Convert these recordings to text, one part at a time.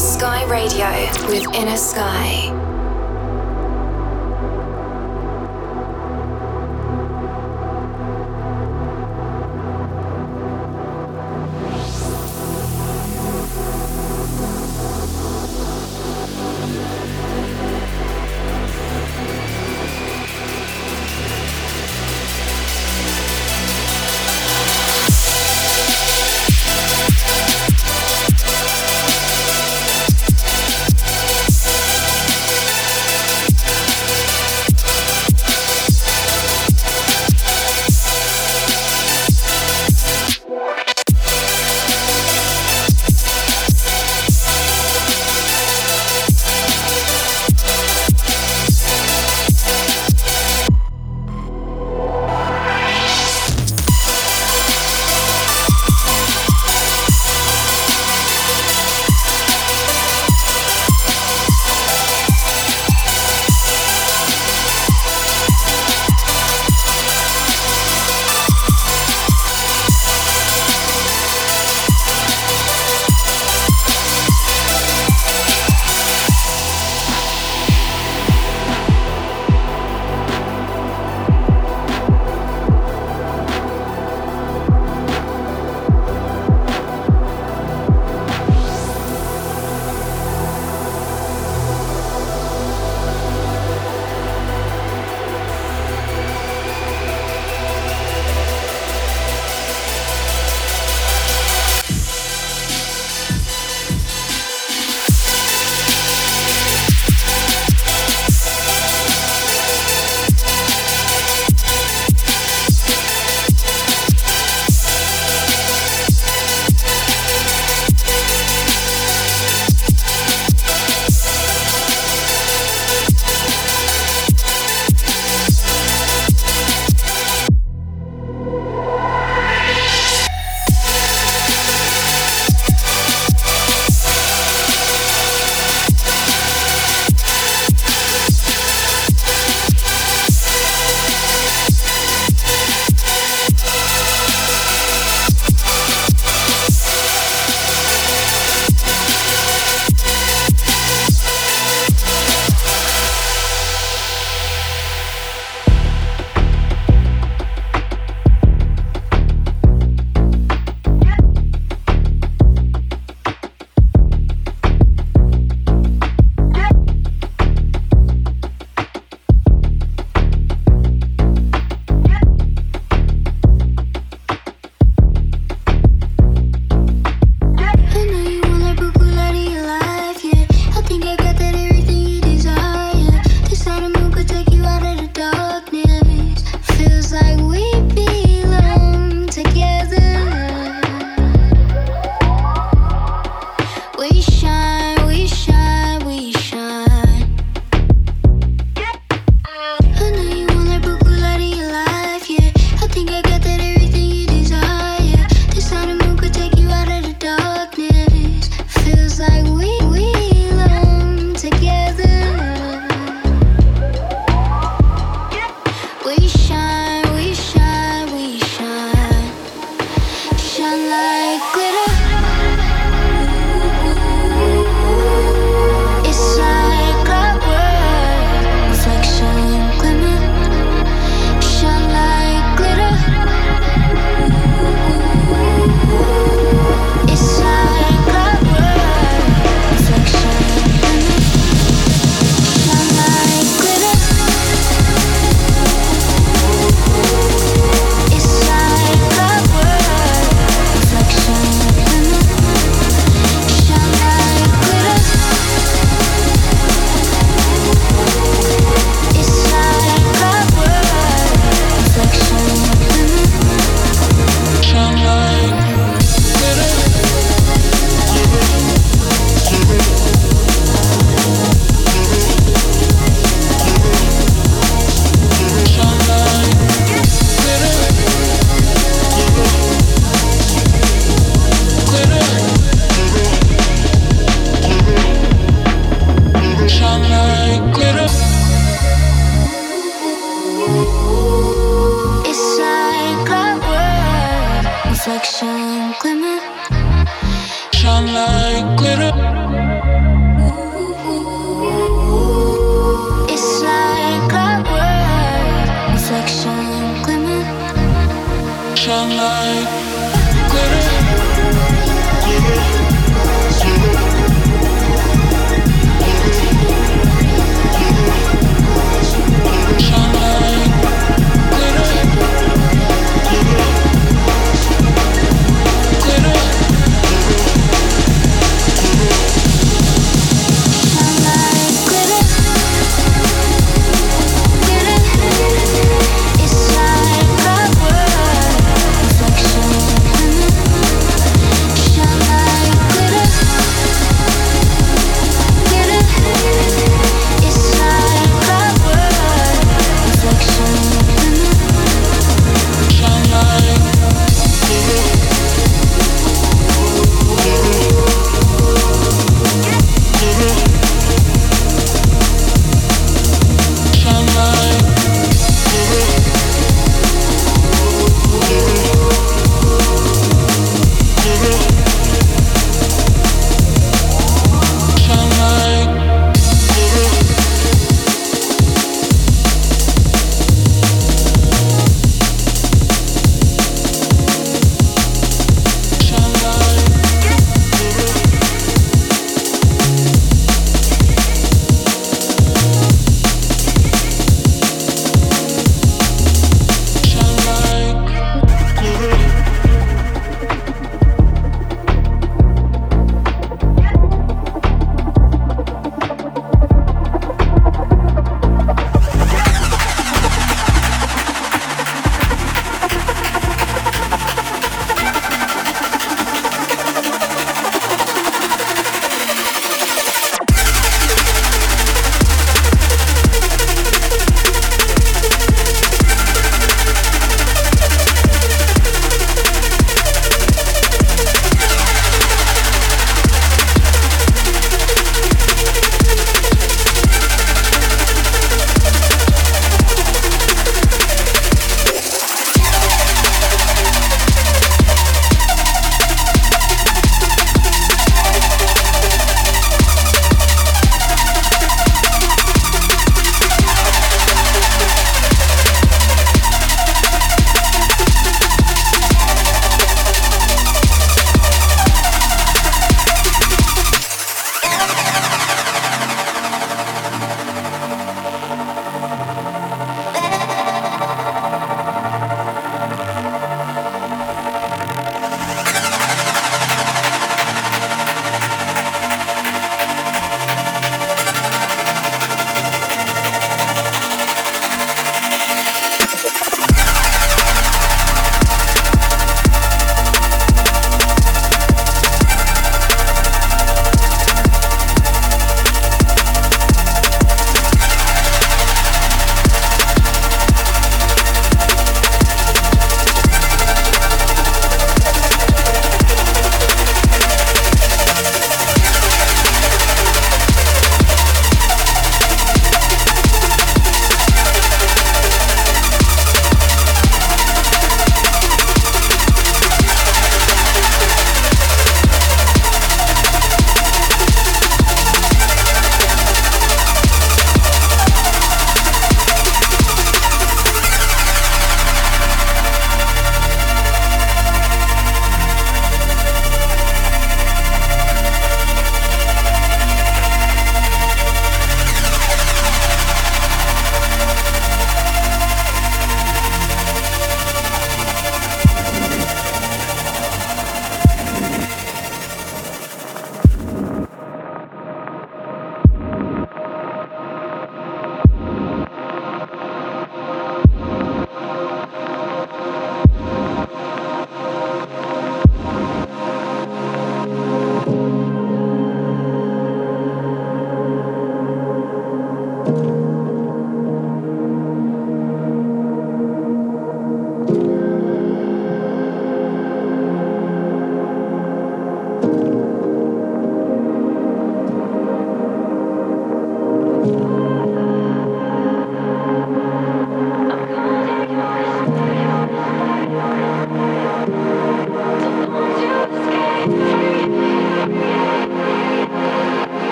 Sky Radio with Inner Sky.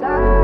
side.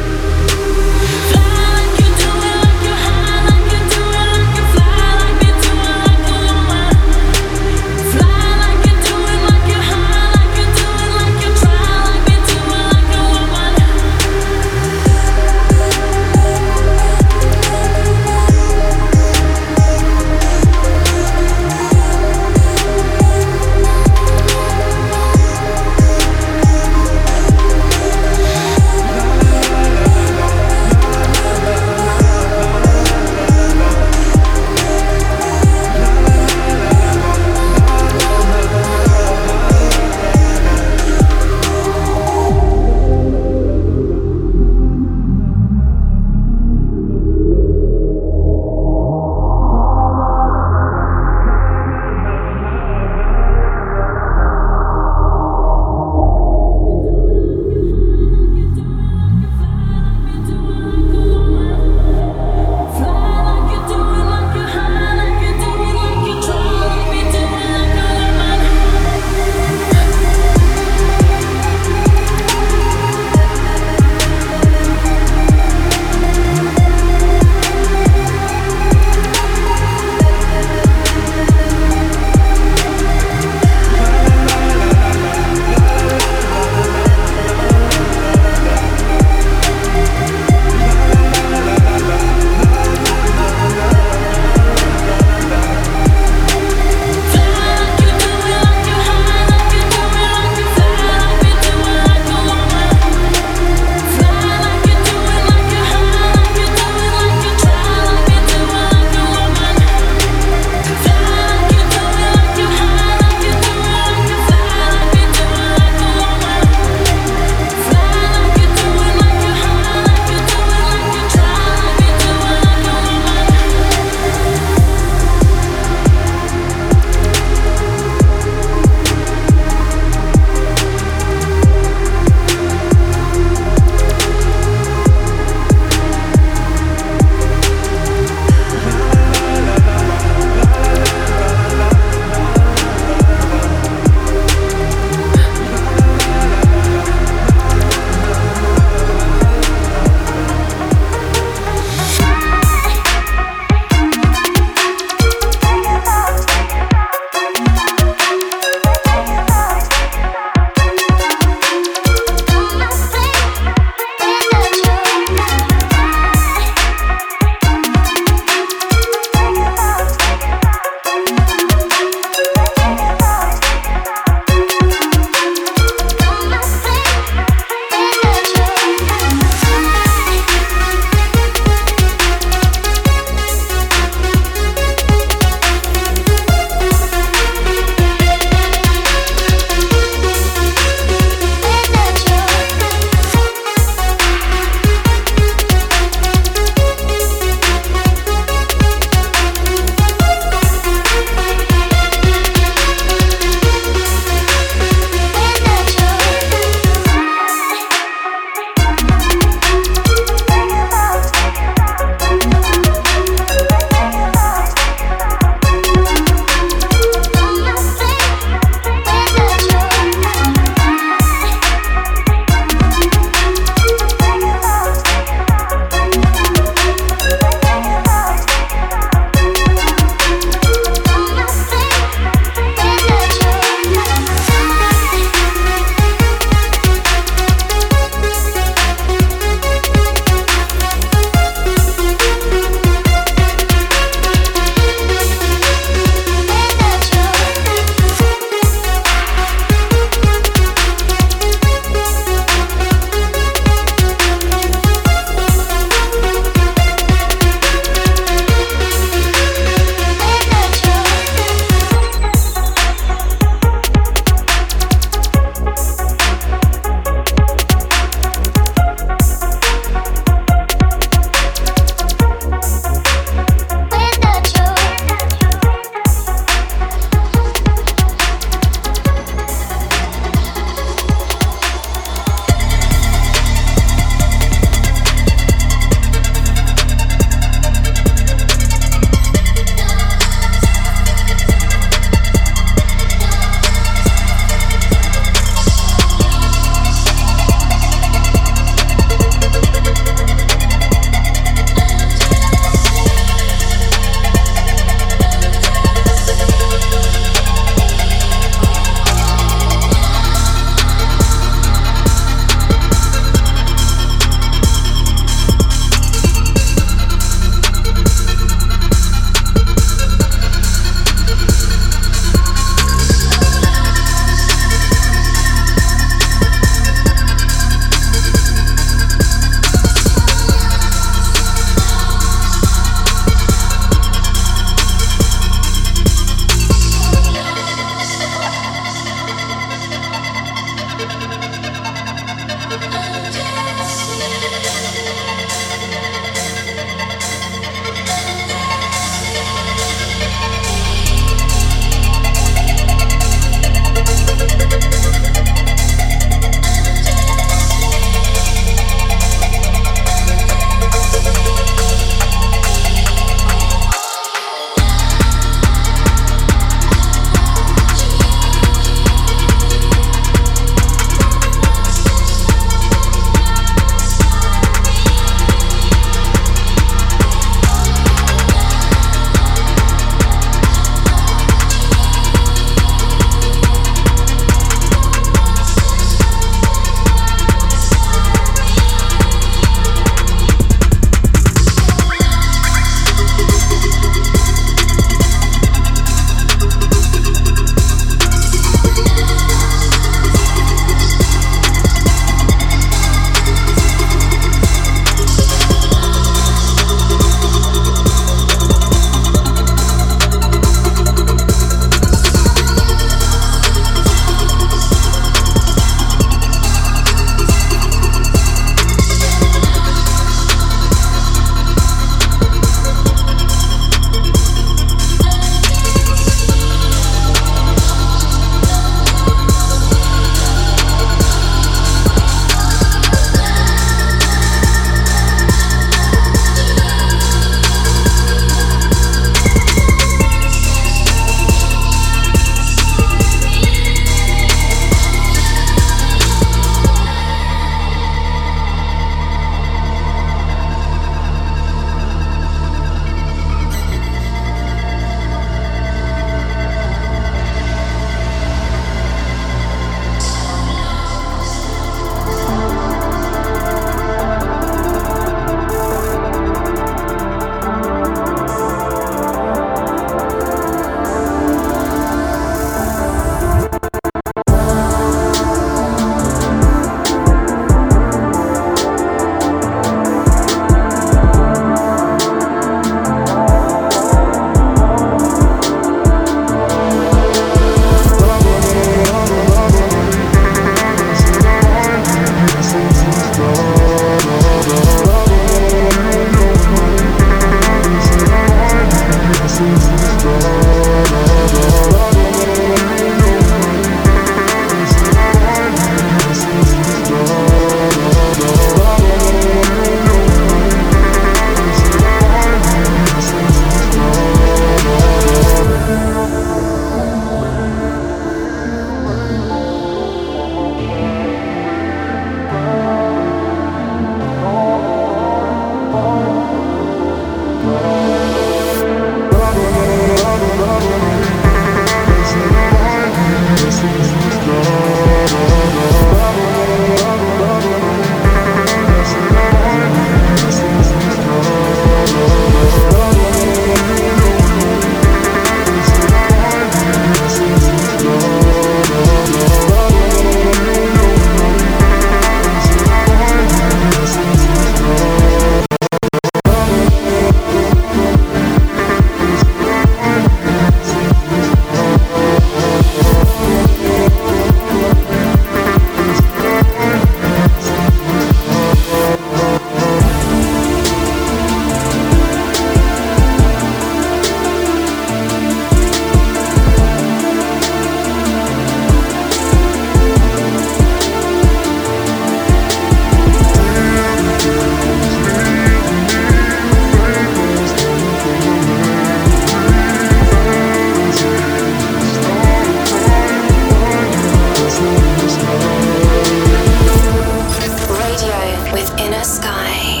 sky.